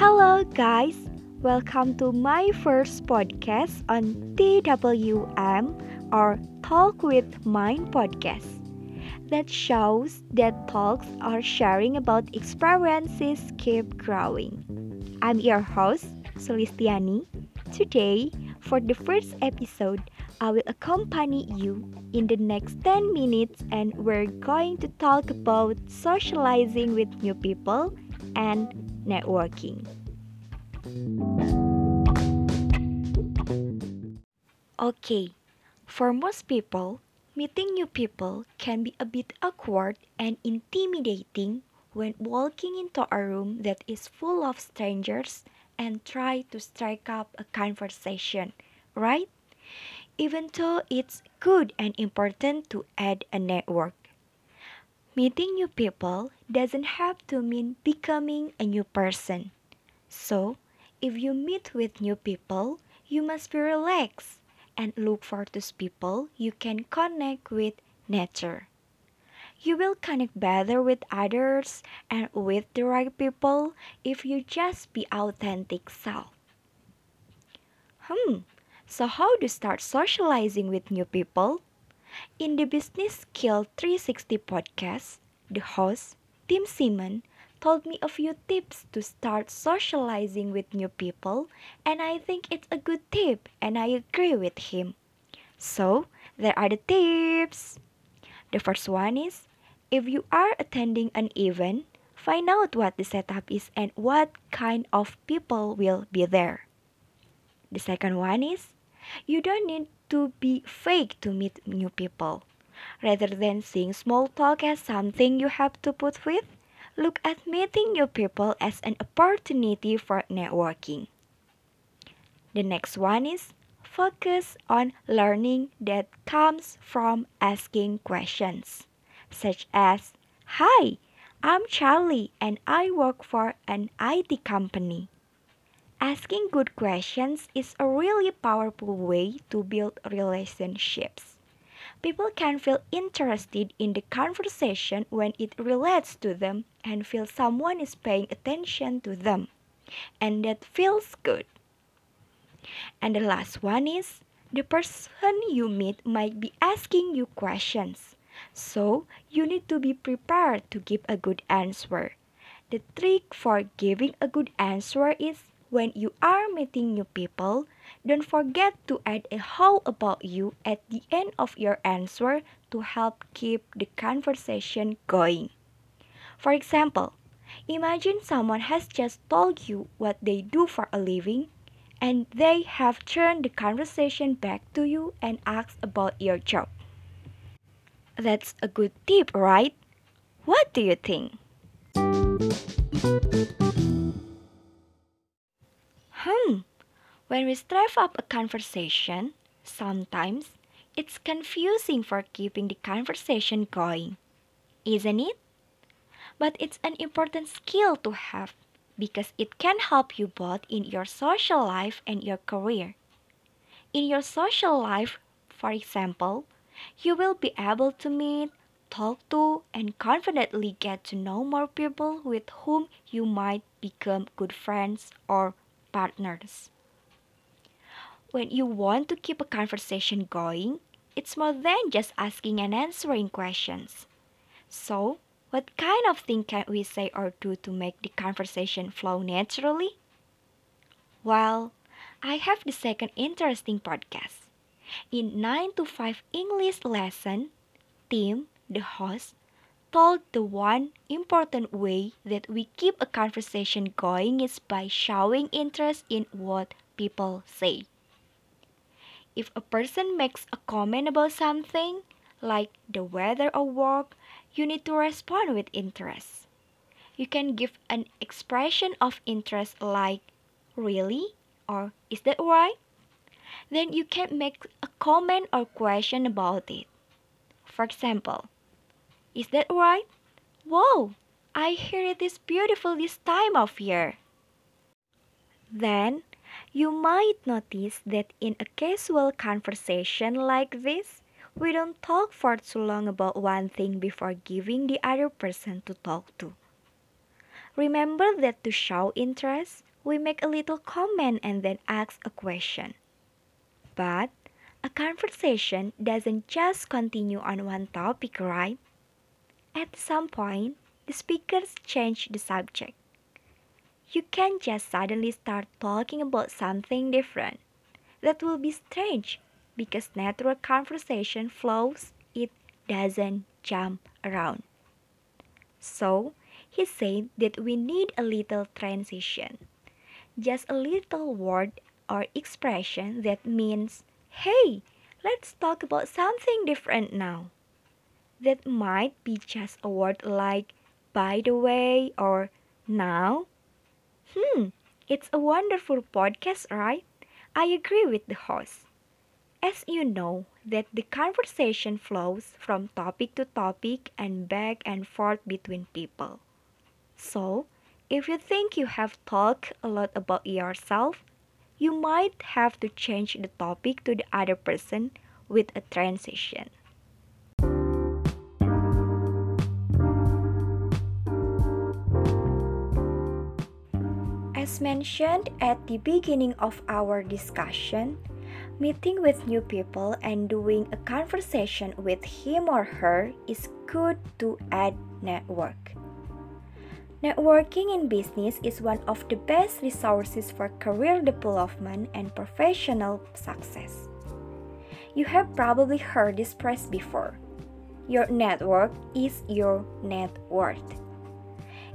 Hello, guys. Welcome to my first podcast on TWM or Talk with Mind podcast. That shows that talks are sharing about experiences keep growing. I'm your host, Sulistyani. Today, for the first episode, I will accompany you in the next 10 minutes and we're going to talk about socializing with new people and networking. Okay, for most people, meeting new people can be a bit awkward and intimidating when walking into a room that is full of strangers and try to strike up a conversation, right? Even though it's good and important to add a network. Meeting new people doesn't have to mean becoming a new person. So, if you meet with new people, you must be relaxed and look for those people you can connect with nature. You will connect better with others and with the right people if you just be authentic self. Hmm, so how to start socializing with new people? In the Business Skill 360 podcast, the host, Tim Simon, told me a few tips to start socializing with new people, and I think it's a good tip, and I agree with him. So, there are the tips. The first one is if you are attending an event, find out what the setup is and what kind of people will be there. The second one is you don't need to be fake to meet new people. Rather than seeing small talk as something you have to put with, look at meeting new people as an opportunity for networking. The next one is focus on learning that comes from asking questions, such as Hi, I'm Charlie and I work for an IT company. Asking good questions is a really powerful way to build relationships. People can feel interested in the conversation when it relates to them and feel someone is paying attention to them. And that feels good. And the last one is the person you meet might be asking you questions. So you need to be prepared to give a good answer. The trick for giving a good answer is when you are meeting new people, don't forget to add a how about you at the end of your answer to help keep the conversation going. For example, imagine someone has just told you what they do for a living and they have turned the conversation back to you and asked about your job. That's a good tip, right? What do you think? Hmm, when we strive up a conversation, sometimes it's confusing for keeping the conversation going, isn't it? But it's an important skill to have because it can help you both in your social life and your career. In your social life, for example, you will be able to meet, talk to, and confidently get to know more people with whom you might become good friends or partners. When you want to keep a conversation going, it's more than just asking and answering questions. So, what kind of thing can we say or do to make the conversation flow naturally? Well, I have the second interesting podcast. In 9 to 5 English lesson, Tim, the host, told the one important way that we keep a conversation going is by showing interest in what people say. If a person makes a comment about something, like the weather or work, you need to respond with interest. You can give an expression of interest like, Really? or Is that right? Then you can make a comment or question about it. For example, Is that right? Wow! I hear it is beautiful this time of year. Then, you might notice that in a casual conversation like this, we don't talk for too long about one thing before giving the other person to talk to. Remember that to show interest, we make a little comment and then ask a question. But a conversation doesn't just continue on one topic, right? At some point, the speakers change the subject. You can't just suddenly start talking about something different. That will be strange because natural conversation flows, it doesn't jump around. So, he said that we need a little transition. Just a little word or expression that means, hey, let's talk about something different now. That might be just a word like by the way or now Hmm, it's a wonderful podcast, right? I agree with the host. As you know, that the conversation flows from topic to topic and back and forth between people. So, if you think you have talked a lot about yourself, you might have to change the topic to the other person with a transition. Mentioned at the beginning of our discussion, meeting with new people and doing a conversation with him or her is good to add network. Networking in business is one of the best resources for career development and professional success. You have probably heard this phrase before. Your network is your net worth.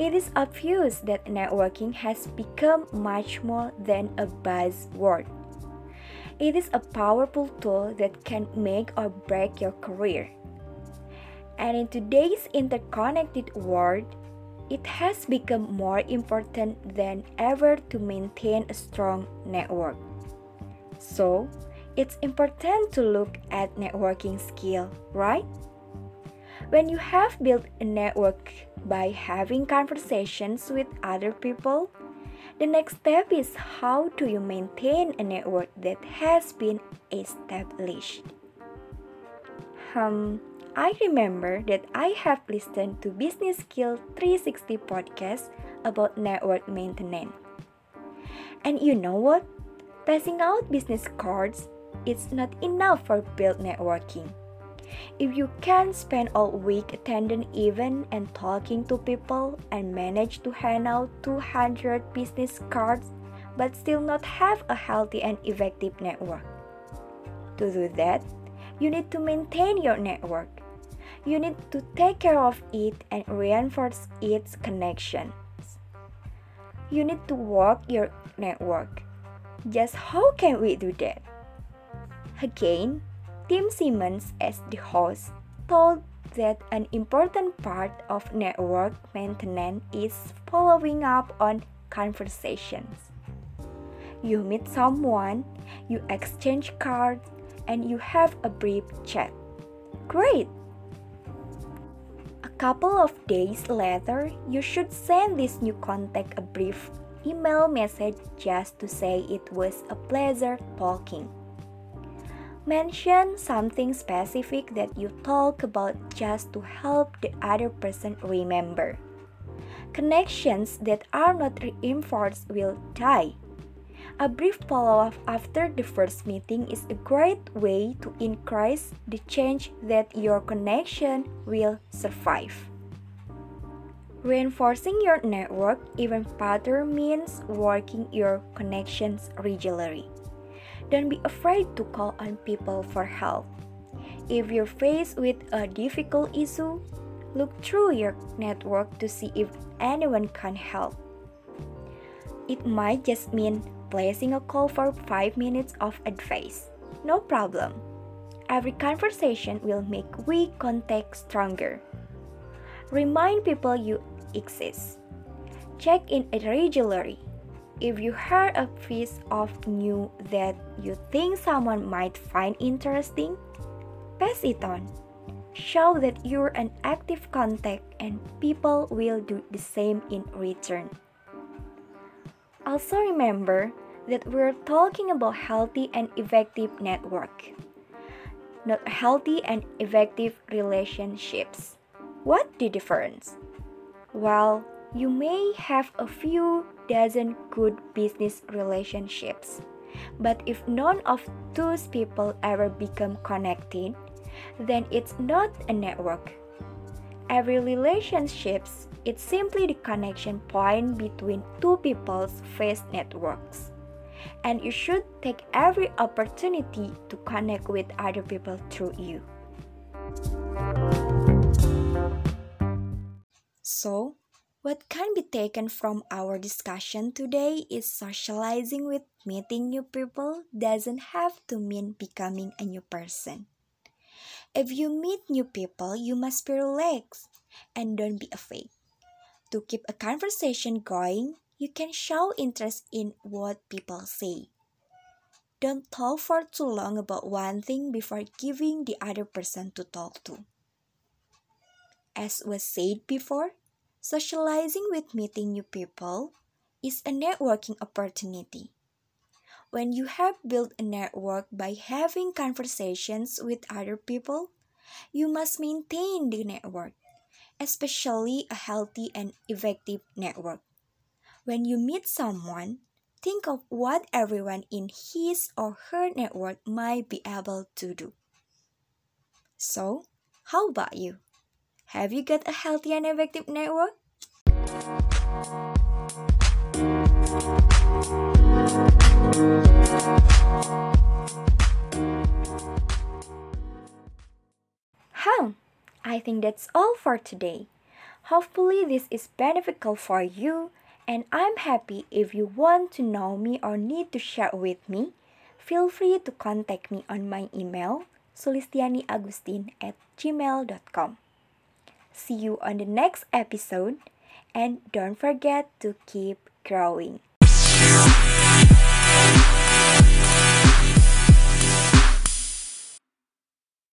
It is obvious that networking has become much more than a buzzword. It is a powerful tool that can make or break your career. And in today's interconnected world, it has become more important than ever to maintain a strong network. So, it's important to look at networking skill, right? When you have built a network by having conversations with other people, the next step is how do you maintain a network that has been established. Um, I remember that I have listened to Business Skill 360 podcast about network maintenance. And you know what? Passing out business cards is not enough for build networking. If you can spend all week attending events and talking to people and manage to hand out 200 business cards but still not have a healthy and effective network. To do that, you need to maintain your network. You need to take care of it and reinforce its connections. You need to work your network. Just how can we do that? Again, Tim Simmons, as the host, told that an important part of network maintenance is following up on conversations. You meet someone, you exchange cards, and you have a brief chat. Great! A couple of days later, you should send this new contact a brief email message just to say it was a pleasure talking. Mention something specific that you talk about just to help the other person remember. Connections that are not reinforced will die. A brief follow up after the first meeting is a great way to increase the chance that your connection will survive. Reinforcing your network even further means working your connections regularly. Don't be afraid to call on people for help. If you're faced with a difficult issue, look through your network to see if anyone can help. It might just mean placing a call for 5 minutes of advice. No problem. Every conversation will make weak contact stronger. Remind people you exist. Check in regularly if you heard a piece of news that you think someone might find interesting, pass it on. Show that you're an active contact and people will do the same in return. Also remember that we're talking about healthy and effective network, not healthy and effective relationships. What the difference? Well, You may have a few dozen good business relationships, but if none of those people ever become connected, then it's not a network. Every relationship it's simply the connection point between two people's face networks. And you should take every opportunity to connect with other people through you. So, what can be taken from our discussion today is socializing with meeting new people doesn't have to mean becoming a new person. If you meet new people, you must be relaxed and don't be afraid. To keep a conversation going, you can show interest in what people say. Don't talk for too long about one thing before giving the other person to talk to. As was said before, socializing with meeting new people is a networking opportunity. When you have built a network by having conversations with other people, you must maintain the network, especially a healthy and effective network. When you meet someone, think of what everyone in his or her network might be able to do. So, how about you? Have you got a healthy and effective network? Huh, I think that's all for today. Hopefully, this is beneficial for you, and I'm happy if you want to know me or need to share with me. Feel free to contact me on my email sulistianiagustin at gmail.com. See you on the next episode, and don't forget to keep growing.